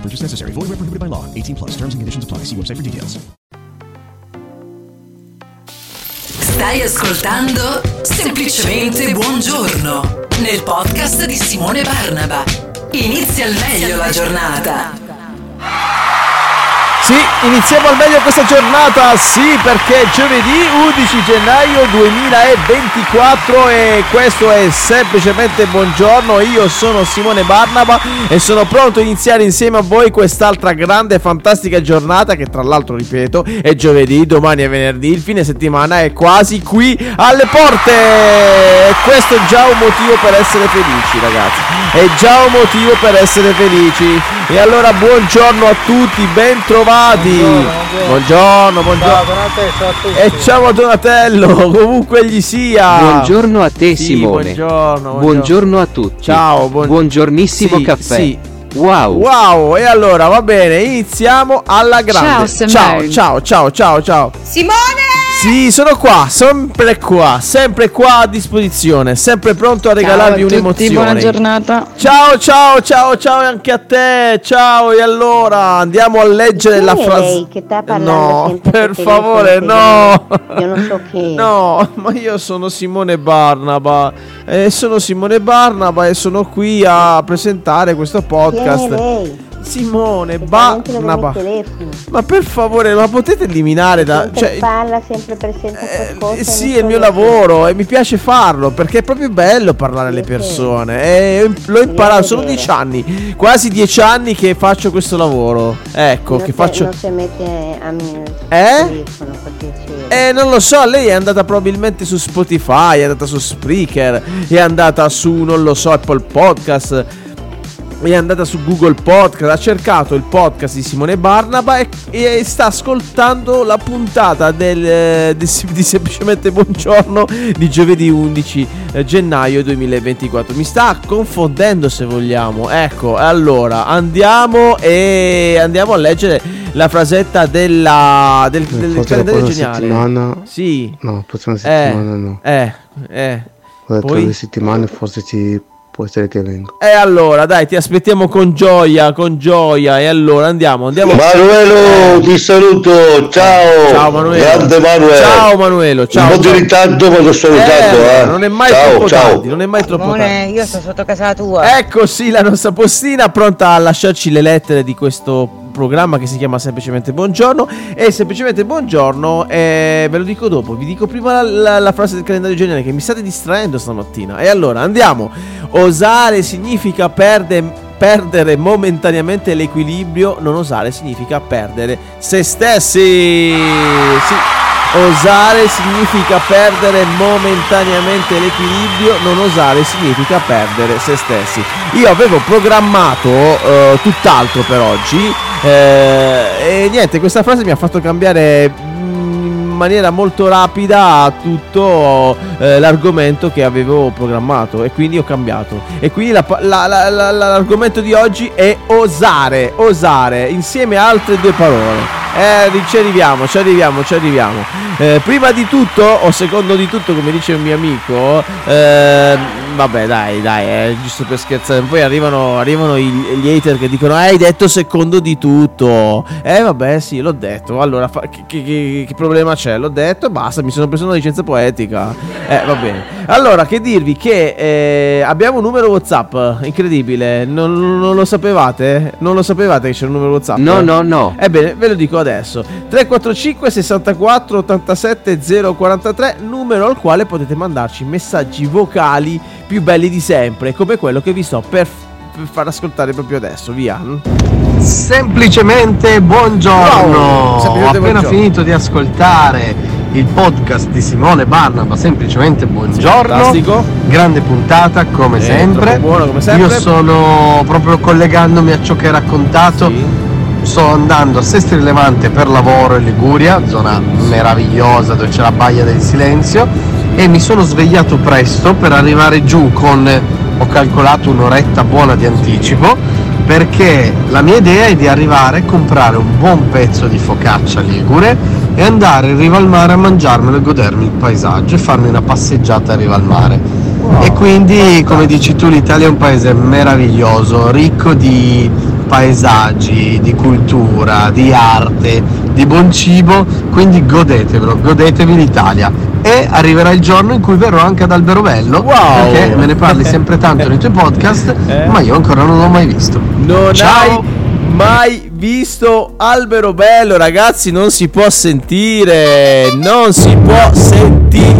Purchase necessary. Void where prohibited by law. 18 plus. Terms and conditions apply. See website for details. Stai ascoltando Semplicemente Buongiorno nel podcast di Simone Barnaba. Inizia al meglio la giornata. Sì, iniziamo al meglio questa giornata, sì, perché è giovedì 11 gennaio 2024 e questo è semplicemente buongiorno. Io sono Simone Barnaba e sono pronto a iniziare insieme a voi quest'altra grande e fantastica giornata che tra l'altro, ripeto, è giovedì, domani è venerdì, il fine settimana è quasi qui alle porte. E questo è già un motivo per essere felici, ragazzi. È già un motivo per essere felici. E allora buongiorno a tutti, ben trovati. Buongiorno, buongiorno. E ciao a Donatello, comunque gli sia. Buongiorno a te Sì, Simone. buongiorno, Buongiorno a tutti. Ciao, buon- Buongiornissimo Sì, caffè. sì. Wow. Wow, e allora va bene, iniziamo alla grande. Ciao, ciao, Simone. ciao, ciao, ciao, ciao. Simone! Sì, sono qua, sempre qua, sempre qua a disposizione, sempre pronto a regalarvi Ciao a tutti, un'emozione. Buona giornata. Ciao, ciao, ciao, ciao anche a te. Ciao, e allora andiamo a leggere Chi la frase. lei che sta parlando No, per favore, no. Io non so che. No, ma io sono Simone Barnaba. E sono Simone Barnaba e sono qui a presentare questo Chi è podcast. Simone Barnaba. telefono. Ma per favore, ma potete eliminare da. Sempre Cioè, parla, sempre presenta eh, qualcosa. sì, è il mio lavoro e mi piace farlo perché è proprio bello parlare alle persone. E l'ho imparato, sono dieci anni, quasi dieci anni che faccio questo lavoro. Ecco, Non che si- faccio. Non si mette a me Eh? per. Eh, non lo so, lei è andata probabilmente su Spotify, è andata su Spreaker, è andata su, non lo so, Apple Podcast, è andata su Google Podcast, ha cercato il podcast di Simone Barnaba e, e sta ascoltando la puntata del, eh, di, di Semplicemente Buongiorno di giovedì 11 eh, gennaio 2024. Mi sta confondendo se vogliamo. Ecco, allora andiamo e andiamo a leggere la frasetta della, del, del Forse la calendario geniale. settimana. Sì. No, prossima Eh, settimana no. eh, eh. Tra Poi? due settimane forse ci può essere che vengo. E allora, dai, ti aspettiamo con gioia, con gioia. E allora andiamo, andiamo. Manuelo, ti saluto, ciao. Ciao Manuelo. Grande Manuelo. Ciao Manuelo, ciao. Un po' di ritardo, ma ti ho salutato, Eh, eh. Non è mai ciao, troppo ciao. tardi, non è mai troppo tardi. Simone, io sto sotto casa tua. Ecco sì, la nostra postina pronta a lasciarci le lettere di questo programma che si chiama semplicemente Buongiorno e semplicemente Buongiorno eh, ve lo dico dopo, vi dico prima la, la- la frase del calendario generale che mi state distraendo stamattina e allora andiamo, osare significa perde- perdere momentaneamente l'equilibrio, non osare significa perdere se stessi, sì. Osare significa perdere momentaneamente l'equilibrio, non osare significa perdere se stessi. Io avevo programmato eh, tutt'altro per oggi eh, e niente, questa frase mi ha fatto cambiare mm, in maniera molto rapida tutto eh, l'argomento che avevo programmato e quindi ho cambiato. E quindi la la- la- l'argomento di oggi è osare, osare insieme a altre due parole. Eh, ci arriviamo, ci arriviamo, ci arriviamo. Eh, prima di tutto, o secondo di tutto, come dice un mio amico, eh, vabbè, dai, dai, è giusto per scherzare. Poi arrivano, arrivano i- gli hater che dicono: Hai detto secondo di tutto. Eh, vabbè, sì, l'ho detto. Allora, fa- che, che- che- problema c'è? L'ho detto e basta. Mi sono preso una licenza poetica. Eh, va bene. Allora, che dirvi che eh, abbiamo un numero WhatsApp, incredibile. Non, non lo sapevate? Non lo sapevate che c'è un numero WhatsApp? No, no, no. Ebbene, ve lo dico adesso. 345 64 87 043, numero al quale potete mandarci messaggi vocali più belli di sempre, come quello che vi sto per, per far ascoltare proprio adesso. Via. Semplicemente buongiorno. Wow, Ho appena buongiorno. finito di ascoltare il podcast di Simone Barnaba, semplicemente buongiorno. Fantastico. Grande puntata come Eh, sempre. buono, come sempre. Io sono proprio collegandomi a ciò che hai raccontato. Sto andando a Sestri Levante per lavoro in Liguria, zona meravigliosa dove c'è la baia del silenzio e mi sono svegliato presto per arrivare giù con ho calcolato un'oretta buona di anticipo perché la mia idea è di arrivare, comprare un buon pezzo di focaccia ligure e andare in riva al mare a mangiarmelo e godermi il paesaggio e farmi una passeggiata a riva al mare. e quindi, come dici tu, l'Italia è un paese meraviglioso, ricco di paesaggi, di cultura, di arte, di buon cibo, quindi godetevelo, godetevi l'Italia. E arriverà il giorno in cui verrò anche ad Alberobello, Wow. perché me ne parli sempre tanto nei tuoi podcast, Eh? ma io ancora non l'ho mai visto. Non Ciao. hai mai visto albero bello, ragazzi? Non si può sentire. Non si può sentire.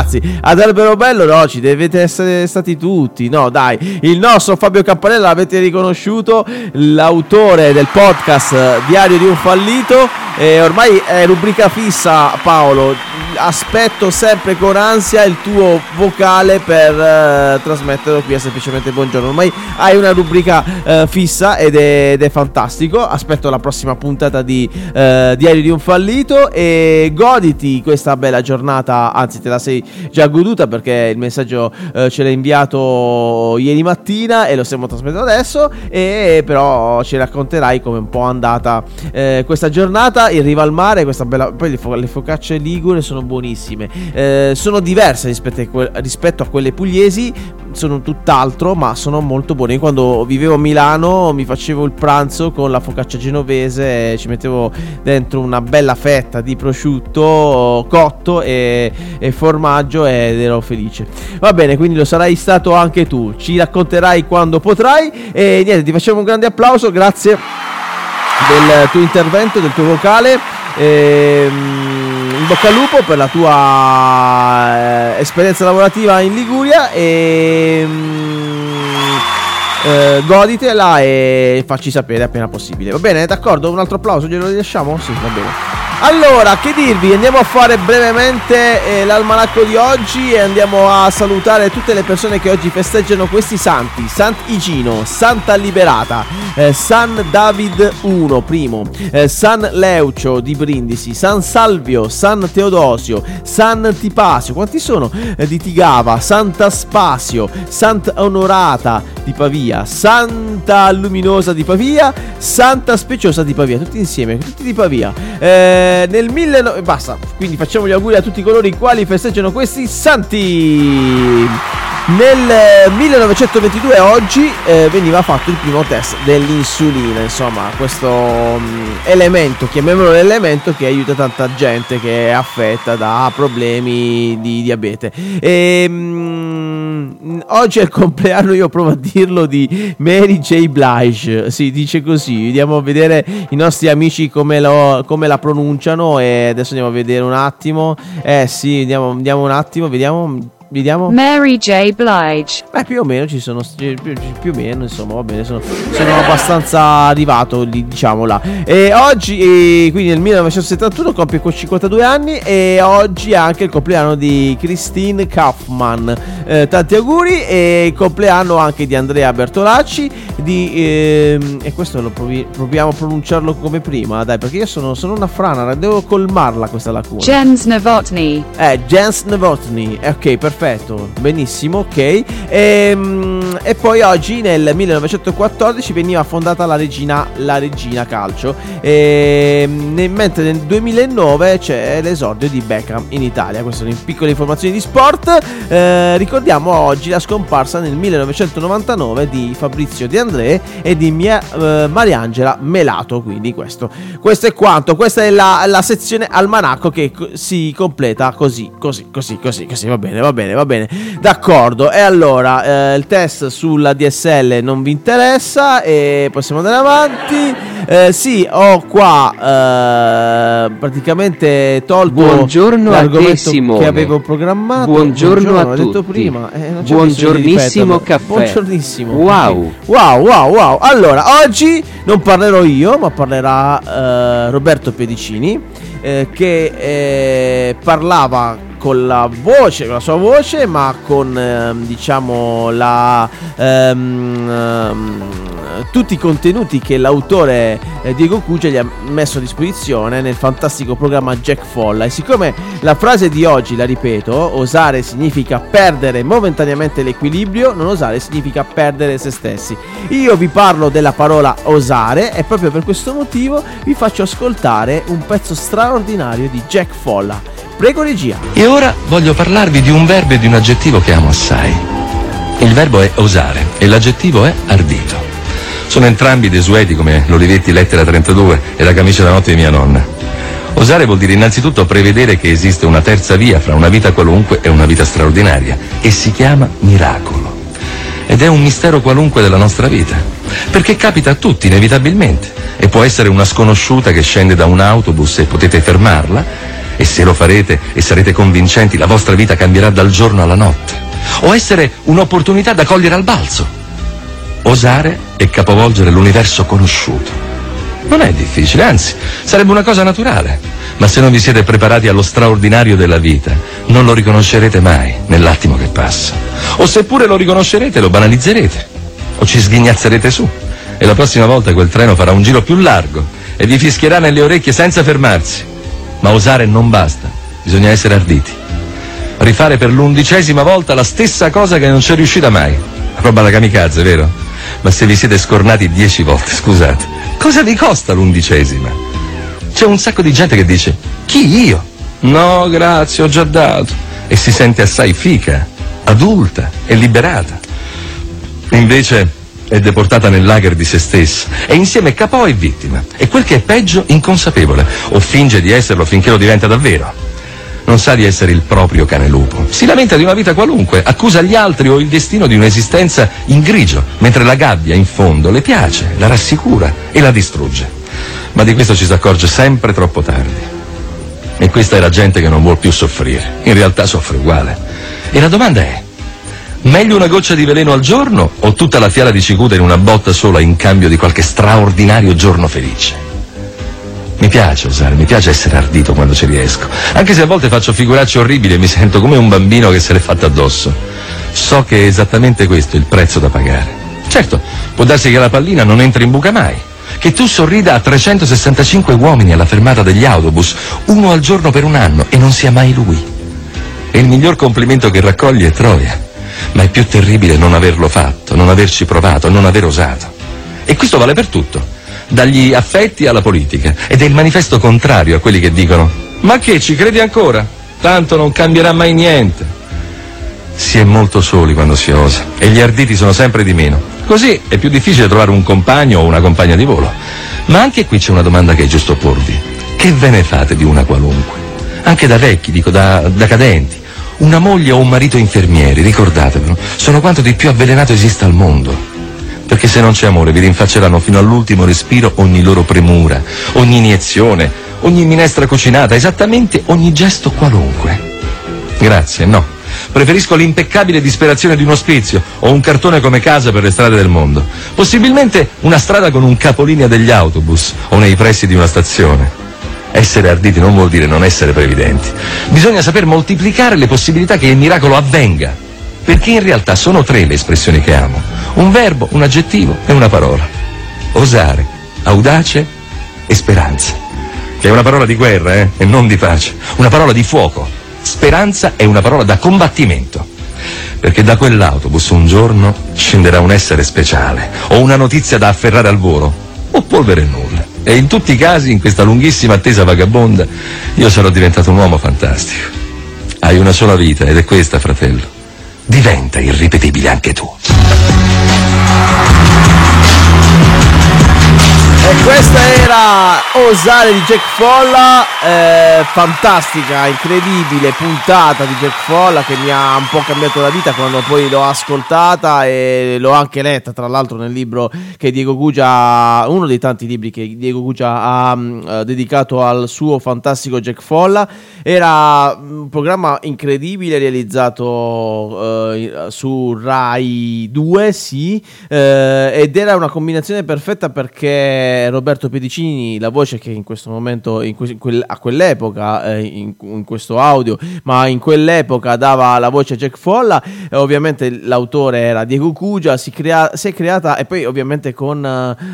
Ragazzi, ad albero bello no, ci dovete essere stati tutti. No, dai, il nostro Fabio Campanella l'avete riconosciuto, l'autore del podcast eh, Diario di un fallito. E ormai è rubrica fissa, Paolo. Aspetto sempre con ansia il tuo vocale per eh, trasmetterlo qui a semplicemente buongiorno. Ormai hai una rubrica eh, fissa ed è, ed è fantastico. Aspetto la prossima puntata di eh, Diario di un fallito e goditi questa bella giornata. Anzi, te la sei già goduta perché il messaggio eh, ce l'hai inviato ieri mattina e lo stiamo trasmettendo adesso. E però ci racconterai come un po' è andata eh, questa giornata in riva al mare. Questa bella, poi le, fo- le focacce ligure sono buonissime. Eh, sono diverse rispetto a, que- rispetto a quelle pugliesi. Sono tutt'altro, ma sono molto buone. Io quando vivevo a Milano mi facevo il pranzo con la focaccia genovese. Ci mettevo dentro una bella fetta di prosciutto cotto e, e formaggio ed ero felice. Va bene, quindi lo sarai stato anche tu. Ci racconterai quando potrai. E niente, ti facciamo un grande applauso. Grazie del tuo intervento, del tuo vocale. Ehm, in bocca al lupo per la tua eh, esperienza lavorativa in Liguria e mm, eh, goditela e facci sapere appena possibile. Va bene, d'accordo? Un altro applauso glielo rilasciamo? Sì, va bene. Allora, che dirvi? Andiamo a fare brevemente eh, l'almanacco di oggi e andiamo a salutare tutte le persone che oggi festeggiano questi santi. Sant'Igino, Santa Liberata, eh, San David I, primo, eh, San Leucio di Brindisi, San Salvio, San Teodosio, San Tipasio, quanti sono? Eh, di Tigava, Santa Spasio, Santa Onorata di Pavia, Santa Luminosa di Pavia, Santa Speciosa di Pavia, tutti insieme, tutti di Pavia. Eh, nel 1900 basta, quindi facciamo gli auguri a tutti coloro i quali festeggiano questi santi. Nel eh, 1922 oggi eh, veniva fatto il primo test dell'insulina, insomma, questo mm, elemento, chiamiamolo elemento che aiuta tanta gente che è affetta da problemi di diabete. E, mm, oggi è il compleanno, io provo a dirlo, di Mary J. Blige, si dice così, andiamo a vedere i nostri amici come, lo- come la pronunciano e adesso andiamo a vedere un attimo. Eh sì, andiamo, andiamo un attimo, vediamo. Vediamo. Mary J. Blige. Beh, più o meno ci sono. Più, più- o meno, insomma, va bene. Sono, sono abbastanza arrivato lì, diciamo là. E oggi, eh, quindi nel 1971, compie con 52 anni. E oggi è anche il compleanno di Christine Kaufman. Eh, tanti auguri. E il compleanno anche di Andrea Bertolacci. Di, ehm, e questo lo provi- proviamo a pronunciarlo come prima. Dai, perché io sono, sono una frana. Devo colmarla questa lacuna. Jens Novotny. Eh, Jens Novotny. Eh, ok, perfetto. Benissimo, ok. Ehm, Ehm, e poi oggi nel 1914 veniva fondata la Regina, la Regina Calcio. Ehm, ne- mentre nel 2009 c'è l'esordio di Beckham in Italia. Queste sono piccole informazioni di sport. Eh, ricordiamo oggi la scomparsa nel 1999 di Fabrizio De André e di Mia, eh, Mariangela Melato. Quindi questo, questo è quanto. Questa è la, la sezione almanacco che si completa così, così, così, così, così. Va bene, va bene, va bene. D'accordo. E allora eh, il test sulla DSL non vi interessa e possiamo andare avanti. Eh, sì, ho qua eh, praticamente tolto Buongiorno a l'argomento Simone. che avevo programmato. Buongiorno a ho detto tutti. prima. eh, Buongiornissimo caffè. Buongiornissimo. Wow. Wow, wow, wow. Allora, oggi non parlerò io, ma parlerà eh, Roberto Pedicini, eh, che eh, parlava con la voce, con la sua voce, ma con ehm, diciamo la ehm, ehm, tutti i contenuti che l'autore eh, Diego Cugia gli ha messo a disposizione nel fantastico programma Jack Folla. E siccome la frase di oggi, la ripeto, osare significa perdere momentaneamente l'equilibrio, non osare significa perdere se stessi. Io vi parlo della parola osare e proprio per questo motivo vi faccio ascoltare un pezzo straordinario di Jack Folla. Prego regia. E ora voglio parlarvi di un verbo e di un aggettivo che amo assai. Il verbo è osare e l'aggettivo è ardito. Sono entrambi desueti come l'Olivetti lettera 32 e la camicia da notte di mia nonna. Osare vuol dire innanzitutto prevedere che esiste una terza via fra una vita qualunque e una vita straordinaria e si chiama miracolo. Ed è un mistero qualunque della nostra vita, perché capita a tutti inevitabilmente e può essere una sconosciuta che scende da un autobus e potete fermarla e se lo farete e sarete convincenti la vostra vita cambierà dal giorno alla notte. O essere un'opportunità da cogliere al balzo. Osare e capovolgere l'universo conosciuto. Non è difficile, anzi, sarebbe una cosa naturale. Ma se non vi siete preparati allo straordinario della vita, non lo riconoscerete mai nell'attimo che passa. O seppure lo riconoscerete, lo banalizzerete. O ci sghignazzerete su. E la prossima volta quel treno farà un giro più largo e vi fischierà nelle orecchie senza fermarsi. Ma osare non basta, bisogna essere arditi. Rifare per l'undicesima volta la stessa cosa che non c'è riuscita mai. Roba da kamikaze, vero? Ma se vi siete scornati dieci volte, scusate, cosa vi costa l'undicesima? C'è un sacco di gente che dice, chi io? No, grazie, ho già dato. E si sente assai fica, adulta e liberata. Invece è deportata nel lager di se stessa e insieme capo e vittima. E quel che è peggio, inconsapevole, o finge di esserlo finché lo diventa davvero. Non sa di essere il proprio cane lupo. Si lamenta di una vita qualunque, accusa gli altri o il destino di un'esistenza in grigio, mentre la gabbia in fondo le piace, la rassicura e la distrugge. Ma di questo ci si accorge sempre troppo tardi. E questa è la gente che non vuol più soffrire. In realtà soffre uguale. E la domanda è, Meglio una goccia di veleno al giorno o tutta la fiala di cicuta in una botta sola in cambio di qualche straordinario giorno felice? Mi piace usare, mi piace essere ardito quando ci riesco, anche se a volte faccio figuracce orribili e mi sento come un bambino che se l'è fatta addosso. So che è esattamente questo il prezzo da pagare. Certo, può darsi che la pallina non entri in buca mai, che tu sorrida a 365 uomini alla fermata degli autobus, uno al giorno per un anno, e non sia mai lui. E il miglior complimento che raccogli è Troia ma è più terribile non averlo fatto, non averci provato, non aver osato. E questo vale per tutto, dagli affetti alla politica, ed è il manifesto contrario a quelli che dicono ma che ci credi ancora? Tanto non cambierà mai niente. Si è molto soli quando si osa e gli arditi sono sempre di meno. Così è più difficile trovare un compagno o una compagna di volo. Ma anche qui c'è una domanda che è giusto porvi. Che ve ne fate di una qualunque? Anche da vecchi, dico, da, da cadenti. Una moglie o un marito infermieri, ricordatevelo, sono quanto di più avvelenato esista al mondo. Perché se non c'è amore vi rinfacceranno fino all'ultimo respiro ogni loro premura, ogni iniezione, ogni minestra cucinata, esattamente ogni gesto qualunque. Grazie, no. Preferisco l'impeccabile disperazione di un ospizio o un cartone come casa per le strade del mondo. Possibilmente una strada con un capolinea degli autobus o nei pressi di una stazione. Essere arditi non vuol dire non essere previdenti. Bisogna saper moltiplicare le possibilità che il miracolo avvenga. Perché in realtà sono tre le espressioni che amo. Un verbo, un aggettivo e una parola. Osare, audace e speranza. Che è una parola di guerra, eh? E non di pace. Una parola di fuoco. Speranza è una parola da combattimento. Perché da quell'autobus un giorno scenderà un essere speciale, o una notizia da afferrare al volo, o polvere e nulla. E in tutti i casi, in questa lunghissima attesa vagabonda, io sarò diventato un uomo fantastico. Hai una sola vita ed è questa, fratello. Diventa irripetibile anche tu. E questa era Osare di Jack Folla, eh, fantastica, incredibile puntata di Jack Folla che mi ha un po' cambiato la vita quando poi l'ho ascoltata e l'ho anche letta, tra l'altro nel libro che Diego Gugia, uno dei tanti libri che Diego Gugia ha mh, dedicato al suo fantastico Jack Folla. Era un programma incredibile realizzato eh, su Rai 2, sì, eh, ed era una combinazione perfetta perché Roberto Pedicini, la voce che in questo momento, in que- a quell'epoca, eh, in, in questo audio, ma in quell'epoca dava la voce a Jack Folla, e ovviamente l'autore era Diego Cugia, si, crea- si è creata e poi ovviamente con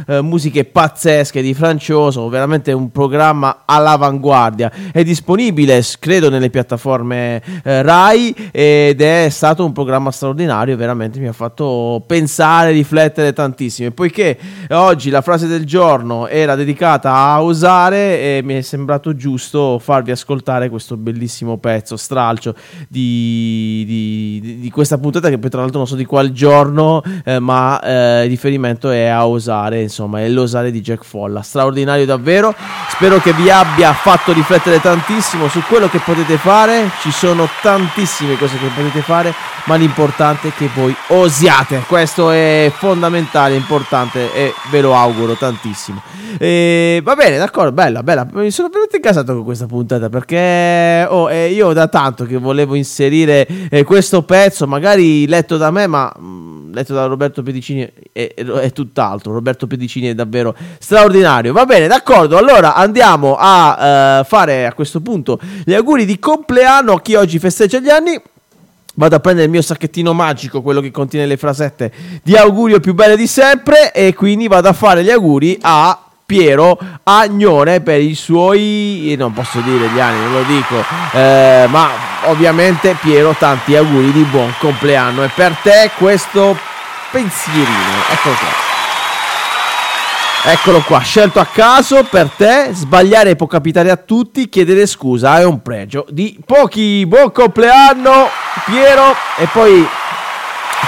eh, musiche pazzesche di Francioso, veramente un programma all'avanguardia. È disponibile, credo, nelle piattaforme eh, Rai ed è stato un programma straordinario, veramente mi ha fatto pensare, riflettere tantissimo. E poiché oggi la frase del giorno era dedicata a osare e mi è sembrato giusto farvi ascoltare questo bellissimo pezzo, stralcio di, di- di- di questa puntata che poi tra l'altro non so di qual giorno, eh, ma eh, il riferimento è a osare, insomma, è l'osare di Jack Folla. Straordinario davvero, spero che vi abbia fatto riflettere tantissimo su quello che potete fare, ci sono tantissime cose che potete fare, ma l'importante è che voi osiate, questo è fondamentale, importante e ve lo auguro tantissimo. E, va bene, d'accordo, bella, bella, mi sono veramente incasato con questa puntata perché oh, eh, io da tanto che volevo inserire eh, questo pezzo, magari letto da me, ma mm, letto da Roberto Pedicini è, è tutt'altro. Roberto Pedicini è davvero straordinario. Va bene, d'accordo. Allora andiamo a eh, fare a questo punto gli auguri di compleanno a chi oggi festeggia gli anni. Vado a prendere il mio sacchettino magico, quello che contiene le frasette di augurio più belle di sempre. E quindi vado a fare gli auguri a Piero Agnone per i suoi, non posso dire gli anni, non lo dico, eh, ma ovviamente Piero tanti auguri di buon compleanno e per te questo pensierino, eccolo qua. Eccolo qua, scelto a caso per te, sbagliare può capitare a tutti, chiedere scusa è un pregio di pochi. Buon compleanno Piero e poi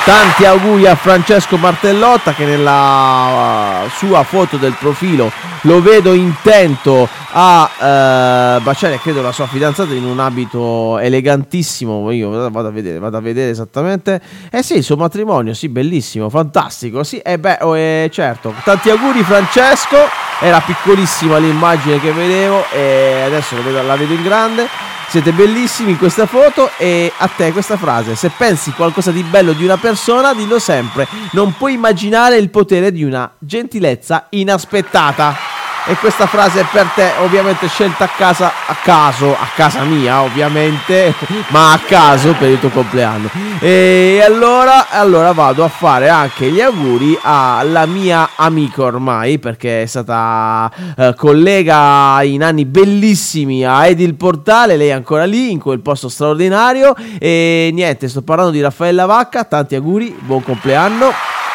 tanti auguri a Francesco Martellotta che nella uh, sua foto del profilo lo vedo intento a uh, baciare credo la sua fidanzata in un abito elegantissimo io vado a vedere vado a vedere esattamente eh sì il suo matrimonio sì bellissimo fantastico sì e beh oh, eh, certo tanti auguri Francesco era piccolissima l'immagine che vedevo e adesso vedo, la vedo in grande siete bellissimi in questa foto e a te questa frase. Se pensi qualcosa di bello di una persona, dillo sempre. Non puoi immaginare il potere di una gentilezza inaspettata. E questa frase è per te, ovviamente scelta a casa, a caso, a casa mia ovviamente, ma a caso per il tuo compleanno. E allora, allora vado a fare anche gli auguri alla mia amica ormai, perché è stata eh, collega in anni bellissimi a Edil Portale, lei è ancora lì, in quel posto straordinario. E niente, sto parlando di Raffaella Vacca, tanti auguri, buon compleanno.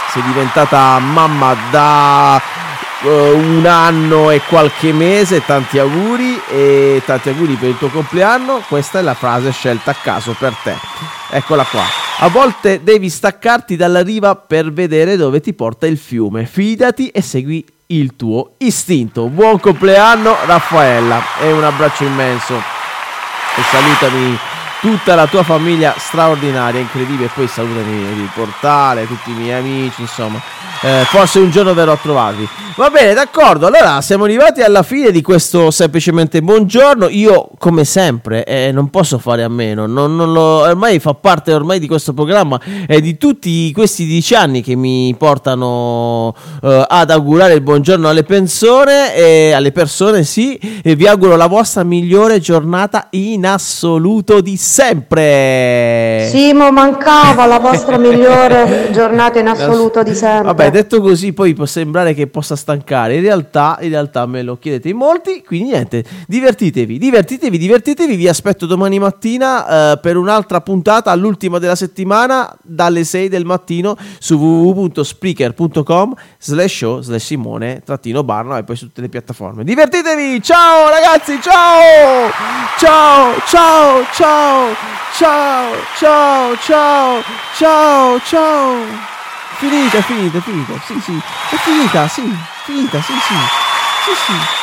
Sei diventata mamma da uh, un anno e qualche mese, tanti auguri e tanti auguri per il tuo compleanno. Questa è la frase scelta a caso per te. Eccola qua. A volte devi staccarti dalla riva per vedere dove ti porta il fiume. Fidati e segui il tuo istinto. Buon compleanno Raffaella e un abbraccio immenso. E salutami tutta la tua famiglia straordinaria, incredibile. Poi salutami il portale, tutti i miei amici, insomma. Eh, forse un giorno verrò a trovarvi. Va bene, d'accordo. Allora siamo arrivati alla fine di questo semplicemente buongiorno. Io, come sempre, eh, non posso fare a meno. Non, non lo, ormai fa parte ormai di questo programma e di tutti questi dieci anni che mi portano eh, ad augurare il buongiorno alle persone. E alle persone, sì. E vi auguro la vostra migliore giornata in assoluto di sempre. Simo, mancava la vostra migliore giornata in assoluto di sempre. Vabbè, detto così, poi può sembrare che possa stancare. In realtà, in realtà me lo chiedete in molti. Quindi, niente, divertitevi, divertitevi, divertitevi. Vi aspetto domani mattina eh, per un'altra puntata, all'ultima della settimana, dalle 6 del mattino su www.spreaker.com slash show slash Simone trattino Barna e poi su tutte le piattaforme. Divertitevi! Ciao ragazzi, ciao! Ciao, ciao, ciao, ciao, ciao, ciao, ciao, ciao. Finita, finita, finita. Sì, sì. È finita, sì. Finita, sì, sì. Sì, sì.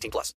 18 plus.